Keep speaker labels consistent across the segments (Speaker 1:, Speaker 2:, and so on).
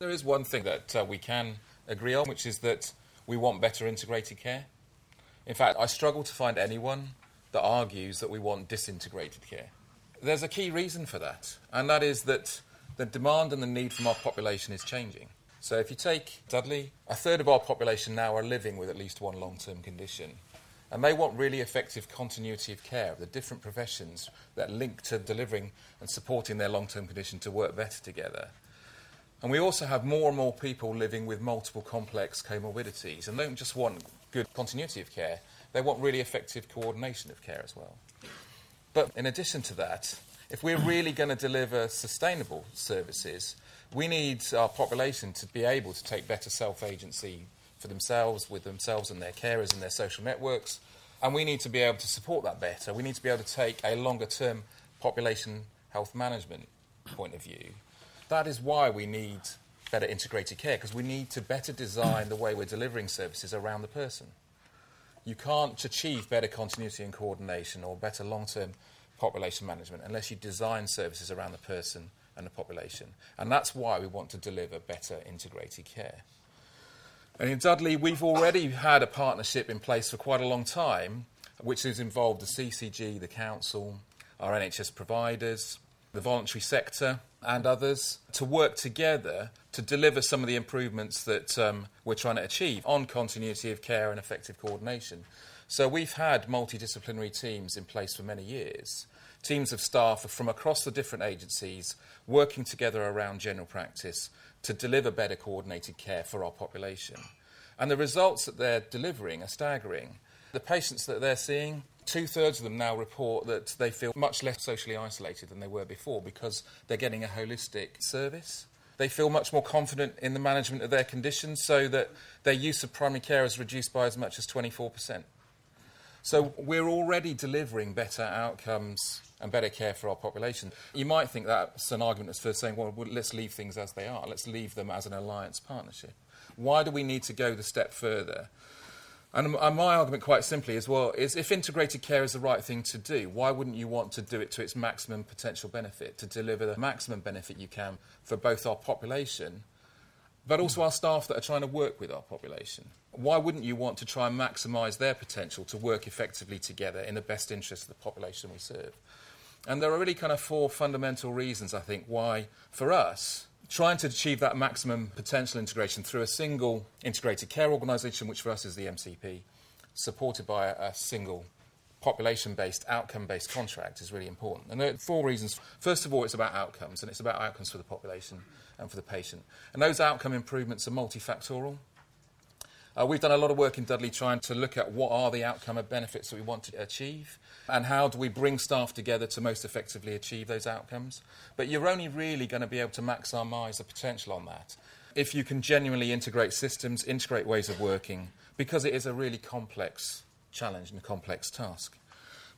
Speaker 1: There is one thing that uh, we can agree on, which is that we want better integrated care. In fact, I struggle to find anyone that argues that we want disintegrated care. There's a key reason for that, and that is that the demand and the need from our population is changing. So, if you take Dudley, a third of our population now are living with at least one long term condition. And they want really effective continuity of care the different professions that link to delivering and supporting their long term condition to work better together. And we also have more and more people living with multiple complex comorbidities and they don't just want good continuity of care, they want really effective coordination of care as well. But in addition to that, if we're really going to deliver sustainable services, we need our population to be able to take better self agency for themselves, with themselves and their carers and their social networks. And we need to be able to support that better. We need to be able to take a longer term population health management point of view. That is why we need better integrated care, because we need to better design the way we're delivering services around the person. You can't achieve better continuity and coordination or better long term population management unless you design services around the person and the population. And that's why we want to deliver better integrated care. And in Dudley, we've already had a partnership in place for quite a long time, which has involved the CCG, the council, our NHS providers, the voluntary sector, and others to work together to deliver some of the improvements that um, we're trying to achieve on continuity of care and effective coordination. So we've had multidisciplinary teams in place for many years, teams of staff from across the different agencies working together around general practice to deliver better coordinated care for our population. And the results that they're delivering are staggering. The patients that they're seeing, two thirds of them now report that they feel much less socially isolated than they were before because they're getting a holistic service. They feel much more confident in the management of their conditions so that their use of primary care is reduced by as much as 24%. So we're already delivering better outcomes and better care for our population. You might think that's an argument for saying, well, let's leave things as they are. Let's leave them as an alliance partnership. Why do we need to go the step further? And my argument, quite simply, is well, is if integrated care is the right thing to do, why wouldn't you want to do it to its maximum potential benefit, to deliver the maximum benefit you can for both our population, but also our staff that are trying to work with our population? Why wouldn't you want to try and maximise their potential to work effectively together in the best interest of the population we serve? And there are really kind of four fundamental reasons, I think, why, for us, trying to achieve that maximum potential integration through a single integrated care organisation, which for us is the MCP, supported by a, single population based, outcome based contract, is really important. And there are four reasons. First of all, it's about outcomes, and it's about outcomes for the population and for the patient. And those outcome improvements are multifactorial. Uh, we've done a lot of work in Dudley trying to look at what are the outcome of benefits that we want to achieve and how do we bring staff together to most effectively achieve those outcomes. But you're only really going to be able to maximise the potential on that if you can genuinely integrate systems, integrate ways of working, because it is a really complex challenge and a complex task.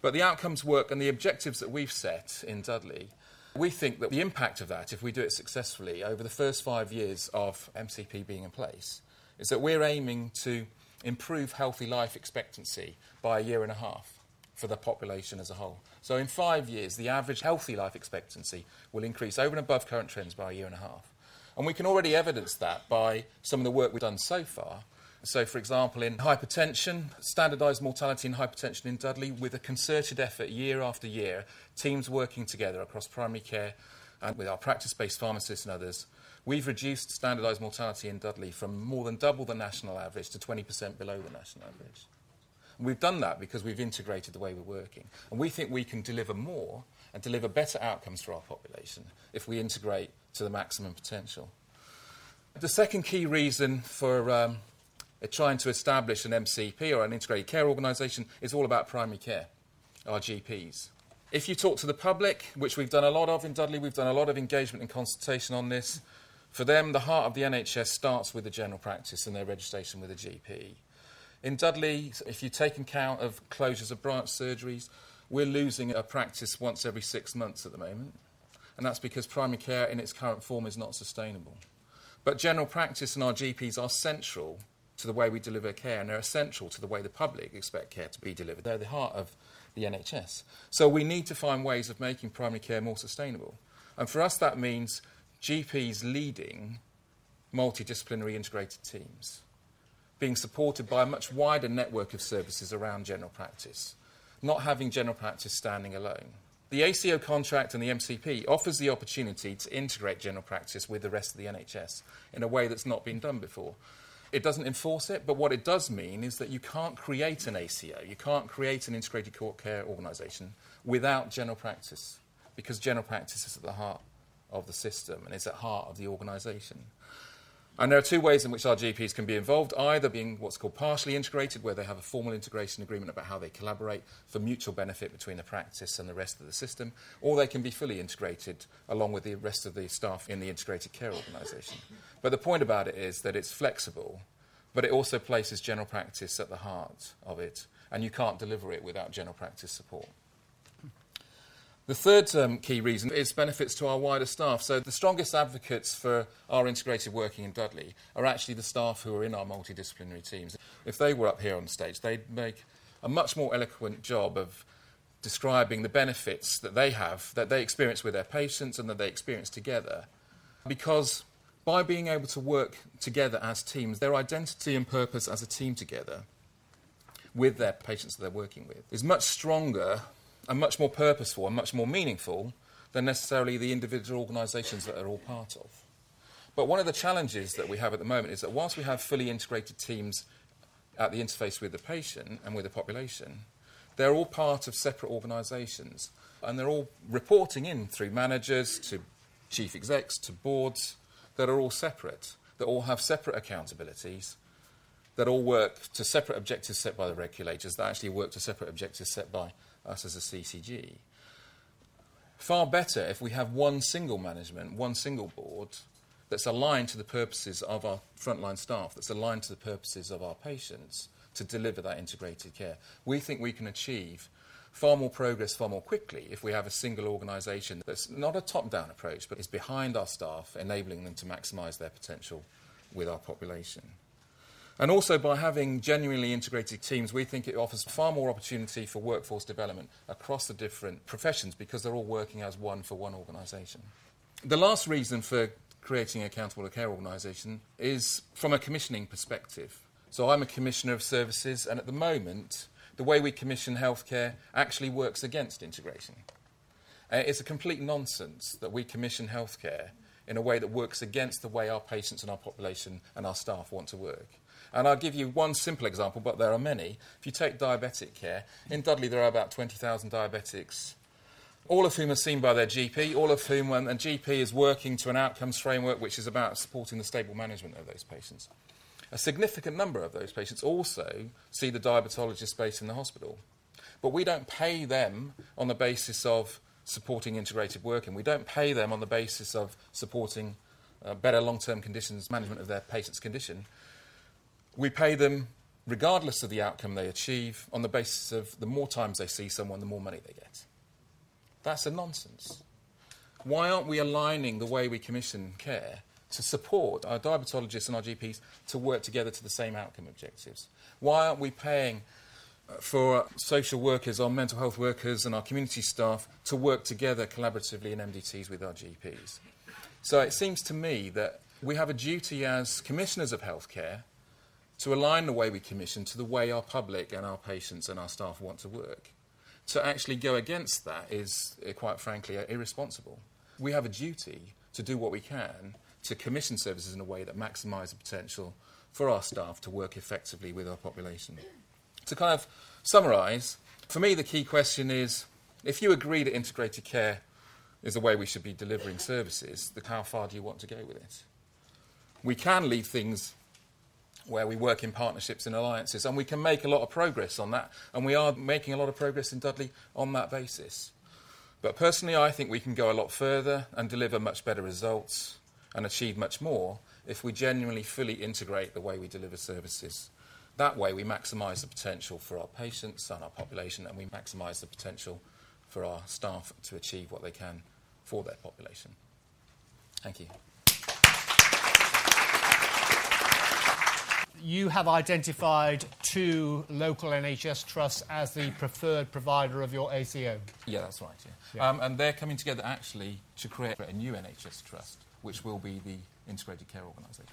Speaker 1: But the outcomes work and the objectives that we've set in Dudley, we think that the impact of that, if we do it successfully over the first five years of MCP being in place, is that we're aiming to improve healthy life expectancy by a year and a half for the population as a whole. So, in five years, the average healthy life expectancy will increase over and above current trends by a year and a half. And we can already evidence that by some of the work we've done so far. So, for example, in hypertension, standardised mortality in hypertension in Dudley, with a concerted effort year after year, teams working together across primary care and with our practice based pharmacists and others, we've reduced standardised mortality in Dudley from more than double the national average to 20% below the national average. And we've done that because we've integrated the way we're working. And we think we can deliver more and deliver better outcomes for our population if we integrate to the maximum potential. The second key reason for um, trying to establish an MCP or an integrated care organisation is all about primary care, our GPs. If you talk to the public, which we've done a lot of in Dudley, we've done a lot of engagement and consultation on this. For them, the heart of the NHS starts with the general practice and their registration with a GP. In Dudley, if you take account of closures of branch surgeries, we're losing a practice once every six months at the moment. And that's because primary care in its current form is not sustainable. But general practice and our GPs are central to the way we deliver care, and they're essential to the way the public expect care to be delivered. They're the heart of the NHS. So we need to find ways of making primary care more sustainable. And for us, that means GPs leading multidisciplinary integrated teams, being supported by a much wider network of services around general practice, not having general practice standing alone. The ACO contract and the MCP offers the opportunity to integrate general practice with the rest of the NHS in a way that's not been done before. It doesn't enforce it, but what it does mean is that you can't create an ACO, you can't create an integrated court care organisation without general practice, because general practice is at the heart of the system and is at heart of the organisation. And there are two ways in which our GPs can be involved either being what's called partially integrated, where they have a formal integration agreement about how they collaborate for mutual benefit between the practice and the rest of the system, or they can be fully integrated along with the rest of the staff in the integrated care organisation. But the point about it is that it's flexible, but it also places general practice at the heart of it, and you can't deliver it without general practice support. The third um, key reason is benefits to our wider staff. So, the strongest advocates for our integrated working in Dudley are actually the staff who are in our multidisciplinary teams. If they were up here on stage, they'd make a much more eloquent job of describing the benefits that they have, that they experience with their patients and that they experience together. Because by being able to work together as teams, their identity and purpose as a team together with their patients that they're working with is much stronger and much more purposeful and much more meaningful than necessarily the individual organisations that they're all part of. But one of the challenges that we have at the moment is that whilst we have fully integrated teams at the interface with the patient and with the population, they're all part of separate organisations and they're all reporting in through managers to chief execs to boards that are all separate, that all have separate accountabilities, that all work to separate objectives set by the regulators, that actually work to separate objectives set by us as a CCG. Far better if we have one single management, one single board that's aligned to the purposes of our frontline staff, that's aligned to the purposes of our patients to deliver that integrated care. We think we can achieve far more progress far more quickly if we have a single organisation that's not a top down approach but is behind our staff, enabling them to maximise their potential with our population. And also, by having genuinely integrated teams, we think it offers far more opportunity for workforce development across the different professions because they're all working as one for one organisation. The last reason for creating accountable care organisation is from a commissioning perspective. So, I'm a commissioner of services, and at the moment, the way we commission healthcare actually works against integration. Uh, it's a complete nonsense that we commission healthcare in a way that works against the way our patients and our population and our staff want to work. And I'll give you one simple example, but there are many. If you take diabetic care, in Dudley there are about 20,000 diabetics, all of whom are seen by their GP, all of whom, when a GP is working to an outcomes framework which is about supporting the stable management of those patients. A significant number of those patients also see the diabetologist based in the hospital. But we don't pay them on the basis of supporting integrated working. We don't pay them on the basis of supporting uh, better long term conditions, management of their patient's condition. We pay them regardless of the outcome they achieve on the basis of the more times they see someone, the more money they get. That's a nonsense. Why aren't we aligning the way we commission care to support our diabetologists and our GPs to work together to the same outcome objectives? Why aren't we paying uh, for social workers, our mental health workers, and our community staff to work together collaboratively in MDTs with our GPs? So it seems to me that we have a duty as commissioners of healthcare to align the way we commission to the way our public and our patients and our staff want to work. To actually go against that is, uh, quite frankly, irresponsible. We have a duty to do what we can to commission services in a way that maximises the potential for our staff to work effectively with our population. To kind of summarise, for me, the key question is if you agree that integrated care is the way we should be delivering services, how far do you want to go with it? We can leave things where we work in partnerships and alliances, and we can make a lot of progress on that, and we are making a lot of progress in Dudley on that basis. But personally, I think we can go a lot further and deliver much better results and achieve much more if we genuinely fully integrate the way we deliver services. That way, we maximise the potential for our patients and our population, and we maximise the potential for our staff to achieve what they can for their population. Thank you.
Speaker 2: You have identified two local NHS trusts as the preferred provider of your ACO.
Speaker 1: Yeah, that's right. Yeah. yeah. Um, and they're coming together actually to create a new NHS trust, which will be the integrated care organisation.